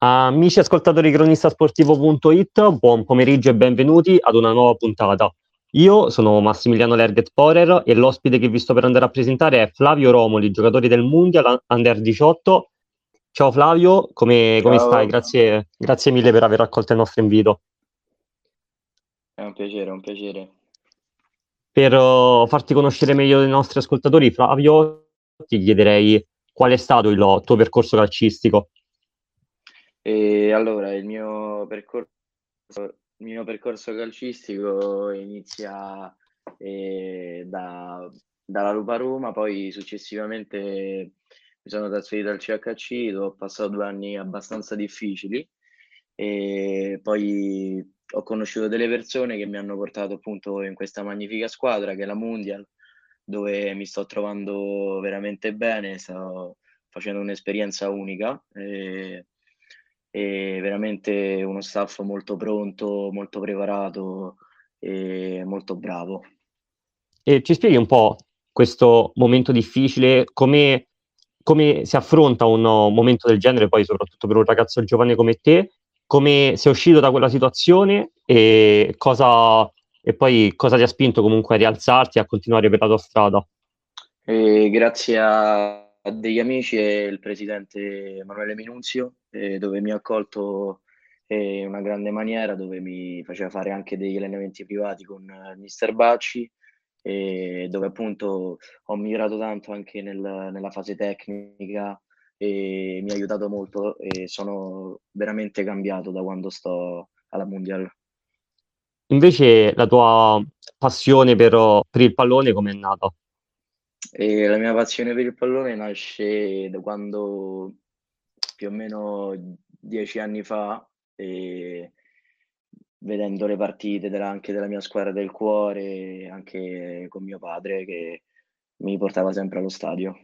Amici ascoltatori di cronistasportivo.it, buon pomeriggio e benvenuti ad una nuova puntata. Io sono Massimiliano Lerget Porer e l'ospite che vi sto per andare a presentare è Flavio Romoli, giocatore del Mundial Under 18. Ciao Flavio, come, come stai? Grazie, grazie mille per aver accolto il nostro invito. È un piacere, è un piacere. Per uh, farti conoscere meglio dei nostri ascoltatori, Flavio, ti chiederei qual è stato il tuo percorso calcistico. E allora, il mio percorso, il mio percorso calcistico inizia eh, da, dalla Lupa Roma, poi successivamente mi sono trasferito al CHC, dove ho passato due anni abbastanza difficili e poi ho conosciuto delle persone che mi hanno portato appunto in questa magnifica squadra che è la Mundial, dove mi sto trovando veramente bene, sto facendo un'esperienza unica. E, e veramente uno staff molto pronto, molto preparato e molto bravo. E ci spieghi un po' questo momento difficile, come, come si affronta un momento del genere, poi soprattutto per un ragazzo giovane come te, come sei uscito da quella situazione e cosa, e poi cosa ti ha spinto comunque a rialzarti e a continuare per la tua strada? E grazie a degli amici e il presidente Emanuele Minunzio, eh, dove mi ha accolto eh, in una grande maniera, dove mi faceva fare anche degli allenamenti privati con eh, Mister Bacci, dove appunto ho migliorato tanto anche nel, nella fase tecnica e mi ha aiutato molto e sono veramente cambiato da quando sto alla Mondial. Invece la tua passione per, per il pallone come è nata? E la mia passione per il pallone nasce da quando più o meno dieci anni fa, e vedendo le partite della, anche della mia squadra del cuore, anche con mio padre che mi portava sempre allo stadio.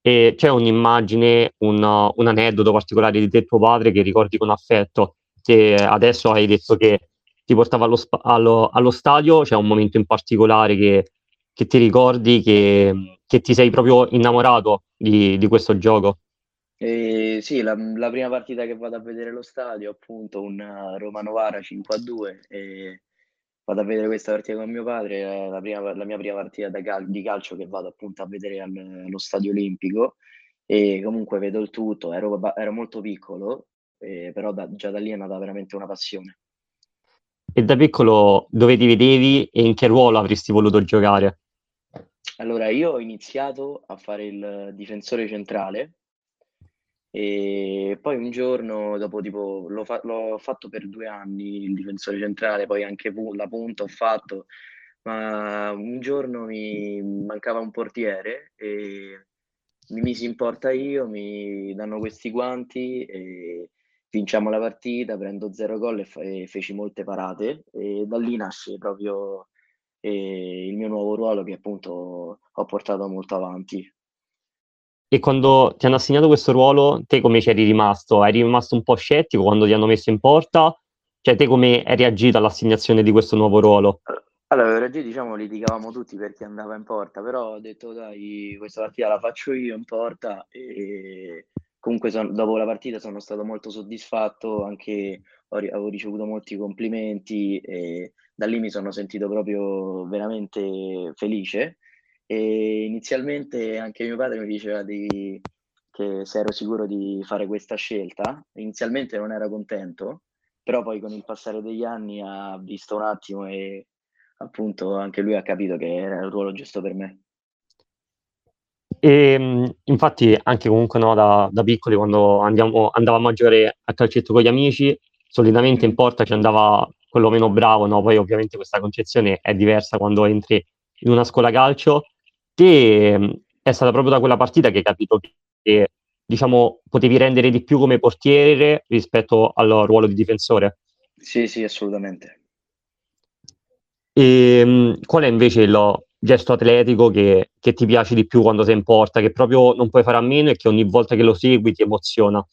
E c'è un'immagine, un, un aneddoto particolare di te e tuo padre che ricordi con affetto, che adesso hai detto che ti portava allo, allo, allo stadio, c'è un momento in particolare che che ti ricordi che, che ti sei proprio innamorato di, di questo gioco? Eh, sì, la, la, prima partita che vado a vedere allo stadio, appunto, un Roma-Novara 5 a 2 e vado a vedere questa partita con mio padre, è la, prima, la mia prima partita cal- di calcio che vado appunto a vedere al, allo stadio olimpico e comunque vedo il tutto, ero, ero molto piccolo, eh, però da, già da lì è nata veramente una passione. E da piccolo dove ti vedevi e in che ruolo avresti voluto giocare? Allora, io ho iniziato a fare il difensore centrale e poi un giorno, dopo tipo, l'ho, fa- l'ho fatto per due anni il difensore centrale, poi anche pu- la punta ho fatto, ma un giorno mi mancava un portiere e mi misi in porta io, mi danno questi guanti e vinciamo la partita, prendo zero gol e, fa- e feci molte parate e da lì nasce proprio e il mio nuovo ruolo che appunto ho portato molto avanti. E quando ti hanno assegnato questo ruolo, te come ci eri rimasto? Eri rimasto un po' scettico quando ti hanno messo in porta? Cioè, te come hai reagito all'assegnazione di questo nuovo ruolo? Allora, per reagire, diciamo, litigavamo tutti perché andava in porta, però ho detto, dai, questa partita la faccio io in porta e comunque son, dopo la partita sono stato molto soddisfatto, anche ho, ho ricevuto molti complimenti e da lì mi sono sentito proprio veramente felice e inizialmente anche mio padre mi diceva di, che se ero sicuro di fare questa scelta, inizialmente non era contento, però poi con il passare degli anni ha visto un attimo e appunto anche lui ha capito che era il ruolo giusto per me. E, ehm, infatti anche comunque no, da, da piccoli quando andiamo, andavamo a giocare a calcetto con gli amici, solitamente in porta ci andava quello meno bravo, no? Poi ovviamente questa concezione è diversa quando entri in una scuola calcio. Te ehm, è stata proprio da quella partita che hai capito che, diciamo, potevi rendere di più come portiere rispetto al ruolo di difensore? Sì, sì, assolutamente. E ehm, qual è invece il gesto atletico che, che ti piace di più quando sei in porta, che proprio non puoi fare a meno e che ogni volta che lo segui ti emoziona?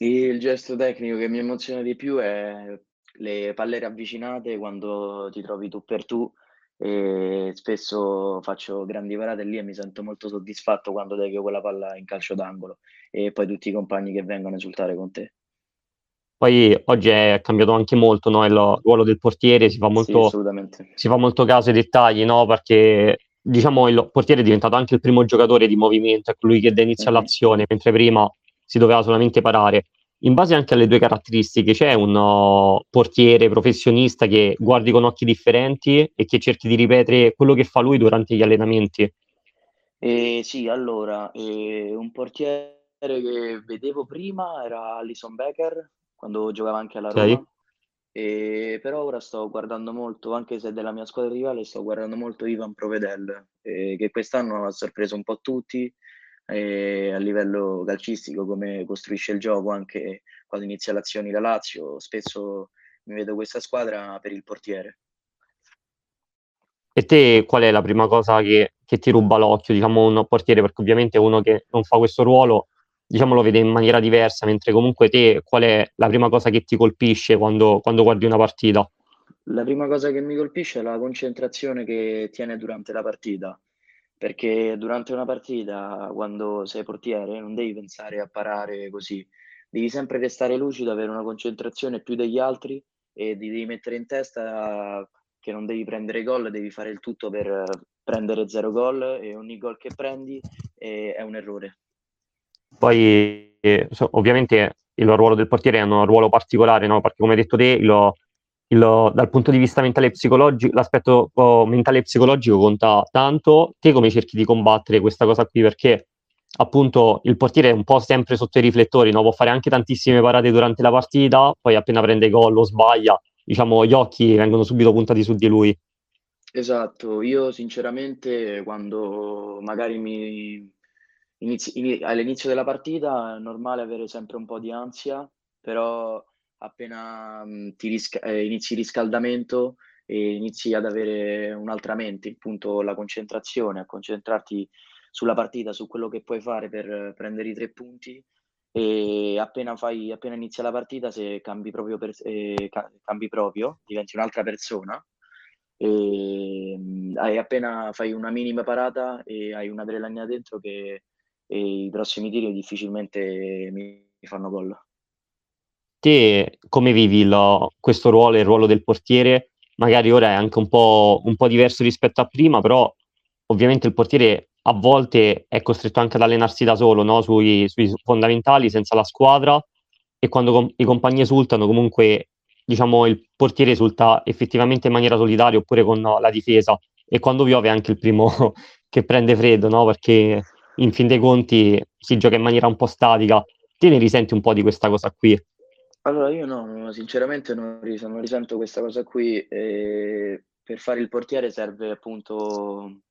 Il gesto tecnico che mi emoziona di più è le palle ravvicinate quando ti trovi tu per tu e spesso faccio grandi parate lì e mi sento molto soddisfatto quando devo quella palla in calcio d'angolo e poi tutti i compagni che vengono a esultare con te. Poi oggi è cambiato anche molto no, il ruolo del portiere, si fa molto, sì, si fa molto caso ai dettagli, no, perché diciamo il portiere è diventato anche il primo giocatore di movimento, è colui che dà inizio mm-hmm. all'azione, mentre prima si doveva solamente parare in base anche alle tue caratteristiche, c'è un portiere professionista che guardi con occhi differenti e che cerchi di ripetere quello che fa lui durante gli allenamenti? Eh, sì, allora, eh, un portiere che vedevo prima era Alison Becker, quando giocava anche alla Roma. Okay. E, però ora sto guardando molto, anche se è della mia squadra rivale, sto guardando molto Ivan Provedel, eh, che quest'anno ha sorpreso un po' tutti, a livello calcistico, come costruisce il gioco anche quando inizia l'azione da Lazio. Spesso mi vedo questa squadra per il portiere. E te qual è la prima cosa che, che ti ruba l'occhio, diciamo, un portiere? Perché ovviamente uno che non fa questo ruolo, diciamo, lo vede in maniera diversa, mentre comunque te qual è la prima cosa che ti colpisce quando, quando guardi una partita? La prima cosa che mi colpisce è la concentrazione che tiene durante la partita perché durante una partita, quando sei portiere, non devi pensare a parare così, devi sempre restare lucido, avere una concentrazione più degli altri e devi mettere in testa che non devi prendere gol, devi fare il tutto per prendere zero gol e ogni gol che prendi è, è un errore. Poi eh, ovviamente il ruolo del portiere è un ruolo particolare, no? perché come hai detto te, lo, il, dal punto di vista mentale e psicologico, l'aspetto oh, mentale e psicologico conta tanto. Te come cerchi di combattere questa cosa qui? Perché appunto il portiere è un po' sempre sotto i riflettori, no? può fare anche tantissime parate durante la partita, poi appena prende gol o sbaglia, diciamo gli occhi vengono subito puntati su di lui. Esatto, io sinceramente quando magari mi inizi, in, all'inizio della partita è normale avere sempre un po' di ansia, però appena mh, risca- eh, inizi il riscaldamento e inizi ad avere un'altra mente, appunto la concentrazione, a concentrarti sulla partita, su quello che puoi fare per prendere i tre punti e appena, fai, appena inizia la partita, se cambi proprio, per, eh, cambi proprio diventi un'altra persona e hai appena fai una minima parata e hai un'adrenalina dentro che i prossimi tiri difficilmente mi fanno gol te come vivi lo, questo ruolo, il ruolo del portiere? Magari ora è anche un po', un po' diverso rispetto a prima, però ovviamente il portiere a volte è costretto anche ad allenarsi da solo, no? sui, sui, fondamentali, senza la squadra, e quando com- i compagni esultano, comunque diciamo, il portiere esulta effettivamente in maniera solitaria oppure con no, la difesa, e quando piove anche il primo che prende freddo, no? perché in fin dei conti si gioca in maniera un po' statica. Te ne risenti un po' di questa cosa qui? Allora, io no, sinceramente non, ris- non risento questa cosa qui. e per fare il portiere serve appunto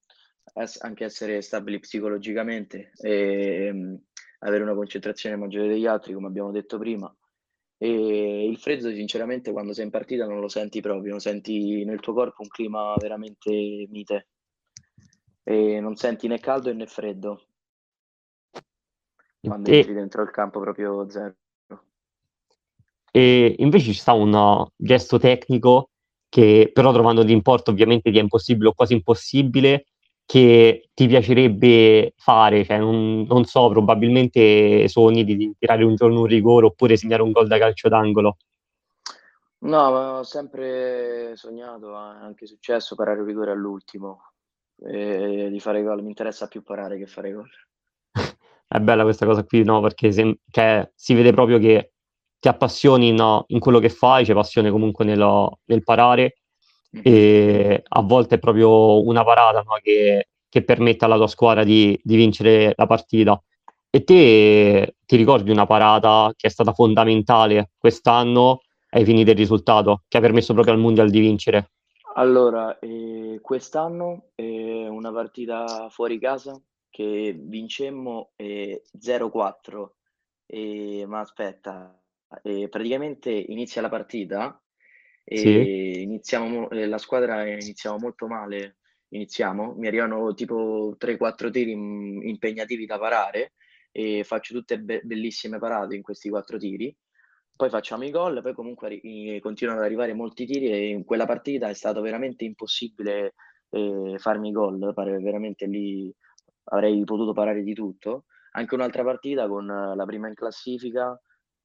es- anche essere stabili psicologicamente e mm, avere una concentrazione maggiore degli altri, come abbiamo detto prima. E il freddo, sinceramente, quando sei in partita non lo senti proprio, non senti nel tuo corpo un clima veramente mite e non senti né caldo né freddo quando E entri dentro il campo proprio zero. E invece ci sta un gesto tecnico che però trovando d'importo ovviamente ti è impossibile o quasi impossibile, che ti piacerebbe fare, cioè non, non so, probabilmente sogni di tirare un giorno un rigore oppure segnare un gol da calcio d'angolo. No, ma ho sempre sognato, è anche successo parare un rigore all'ultimo, e di fare gol, mi interessa più parare che fare gol. è bella questa cosa qui, no? Perché se, cioè, si vede proprio che ti appassioni no, in quello che fai, c'è passione comunque nello, nel parare mm. e a volte è proprio una parata no, che, che, permette alla tua squadra di, di, vincere la partita. E te ti ricordi una parata che è stata fondamentale quest'anno ai fini del risultato, che ha permesso proprio al Mondial di vincere? Allora, eh, quest'anno è una partita fuori casa che vincemmo eh, 0-4, eh, ma aspetta, e praticamente inizia la partita e sì. iniziamo, la squadra iniziamo molto male, iniziamo, mi arrivano tipo 3-4 tiri impegnativi da parare e faccio tutte be- bellissime parate in questi 4 tiri, poi facciamo i gol, poi comunque arri- continuano ad arrivare molti tiri e in quella partita è stato veramente impossibile e farmi gol, pare veramente lì avrei potuto parare di tutto. Anche un'altra partita con la prima in classifica,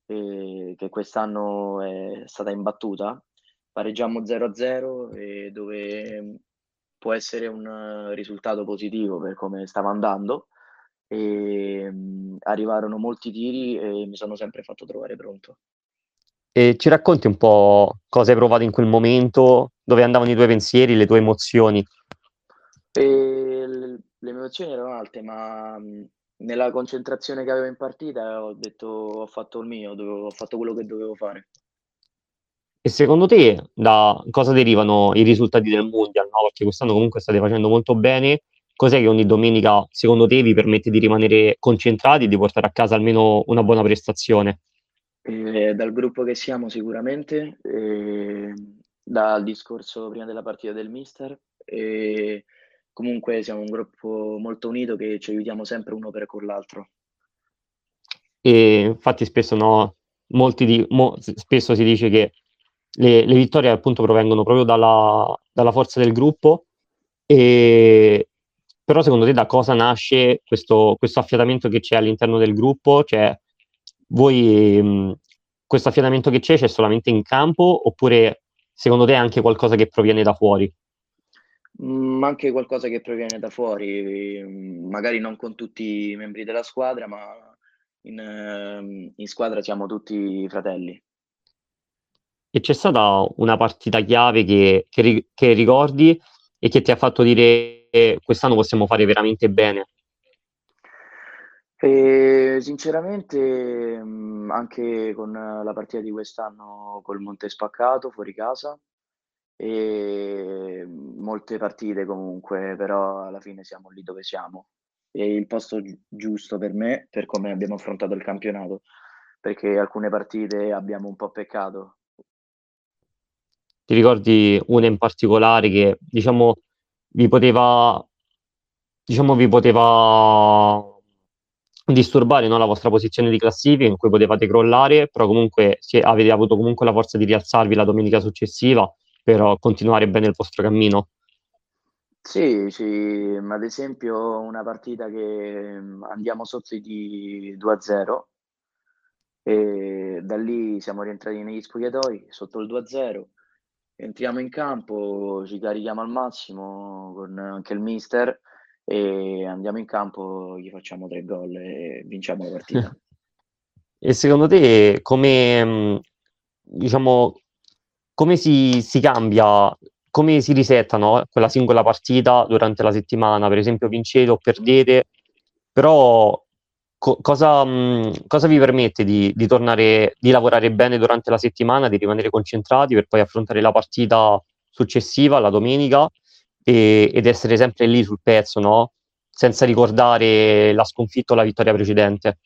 eh, che quest'anno è stata imbattuta, pareggiamo 0-0 e dove può essere un risultato positivo per come stava andando e mh, arrivarono molti tiri e mi sono sempre fatto trovare pronto. E ci racconti un po' cosa hai provato in quel momento, dove andavano i tuoi pensieri, le tue emozioni? E le, le emozioni erano alte, ma mh, nella concentrazione che avevo in partita ho detto ho fatto il mio, dovevo, ho fatto quello che dovevo fare. E secondo te da cosa derivano i risultati del Mondial? No? Perché quest'anno comunque state facendo molto bene. Cos'è che ogni domenica, secondo te, vi permette di rimanere concentrati e di portare a casa almeno una buona prestazione? Eh, dal gruppo che siamo sicuramente, eh, dal discorso prima della partita del mister, e comunque siamo un gruppo molto unito che ci aiutiamo sempre uno per con l'altro. E infatti spesso, no, di, mo, spesso si dice che le, le vittorie appunto provengono proprio dalla, dalla forza del gruppo, e, però secondo te da cosa nasce questo, questo affiatamento che c'è all'interno del gruppo? Cioè, voi mh, questo affiatamento che c'è c'è solamente in campo oppure secondo te è anche qualcosa che proviene da fuori? Mm, anche qualcosa che proviene da fuori, magari non con tutti i membri della squadra, ma in, ehm, in squadra siamo tutti fratelli. E c'è stata una partita chiave che, che, che ricordi e che ti ha fatto dire che quest'anno possiamo fare veramente bene? E, sinceramente, anche con la partita di quest'anno col Monte Spaccato fuori casa, e molte partite comunque, però alla fine siamo lì dove siamo. È il posto gi- giusto per me, per come abbiamo affrontato il campionato, perché alcune partite abbiamo un po' peccato, Ti ricordi una in particolare che, diciamo, vi poteva, diciamo, vi poteva disturbare, no, la vostra posizione di classifica in cui potevate crollare, però comunque avete avuto comunque la forza di rialzarvi la domenica successiva per continuare bene il vostro cammino? Sì, sì, ma ad esempio una partita che mm, andiamo sotto di 2-0 e da lì siamo rientrati negli spogliatoi sotto il 2-0, entriamo in campo, ci carichiamo al massimo con anche il mister e andiamo in campo, gli facciamo tre gol e vinciamo la partita. E secondo te come, mh, diciamo, come si, si cambia, come si risetta, quella singola partita durante la settimana? Per esempio, vincete o perdete, però co- cosa, mh, cosa vi permette di, di tornare, di lavorare bene durante la settimana, di rimanere concentrati per poi affrontare la partita successiva, la domenica, e- ed essere sempre lì sul pezzo, no? Senza ricordare la sconfitta o la vittoria precedente.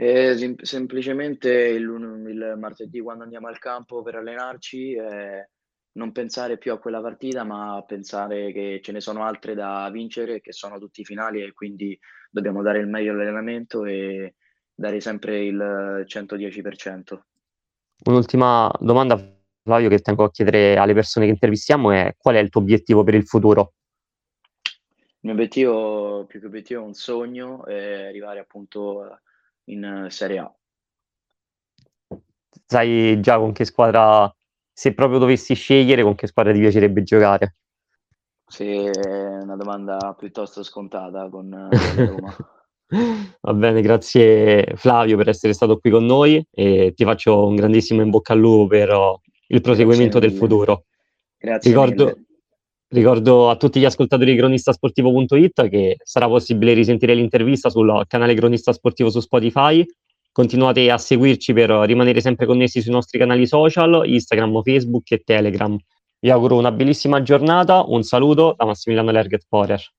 E sem- semplicemente il, il martedì quando andiamo al campo per allenarci, eh, non pensare più a quella partita, ma pensare che ce ne sono altre da vincere, che sono tutti finali e quindi dobbiamo dare il meglio all'allenamento e dare sempre il 110%. Un'ultima domanda, Flavio, che tengo a chiedere alle persone che intervistiamo è qual è il tuo obiettivo per il futuro? Il mio obiettivo, più che obiettivo, è un sogno, è arrivare appunto in Serie A. Sai già con che squadra, se proprio dovessi scegliere, con che squadra ti piacerebbe giocare? Sì, è una domanda piuttosto scontata con, la Roma. Va bene, grazie Flavio per essere stato qui con noi e ti faccio un grandissimo in bocca al lupo per uh, il proseguimento del futuro. Grazie Ricordo, mille. Ricordo a tutti gli ascoltatori di cronistasportivo.it che sarà possibile risentire l'intervista sul canale Cronista Sportivo su Spotify. Continuate a seguirci per rimanere sempre connessi sui nostri canali social, Instagram, Facebook e Telegram. Vi auguro una bellissima giornata, un saluto da Massimiliano Lerget Porer.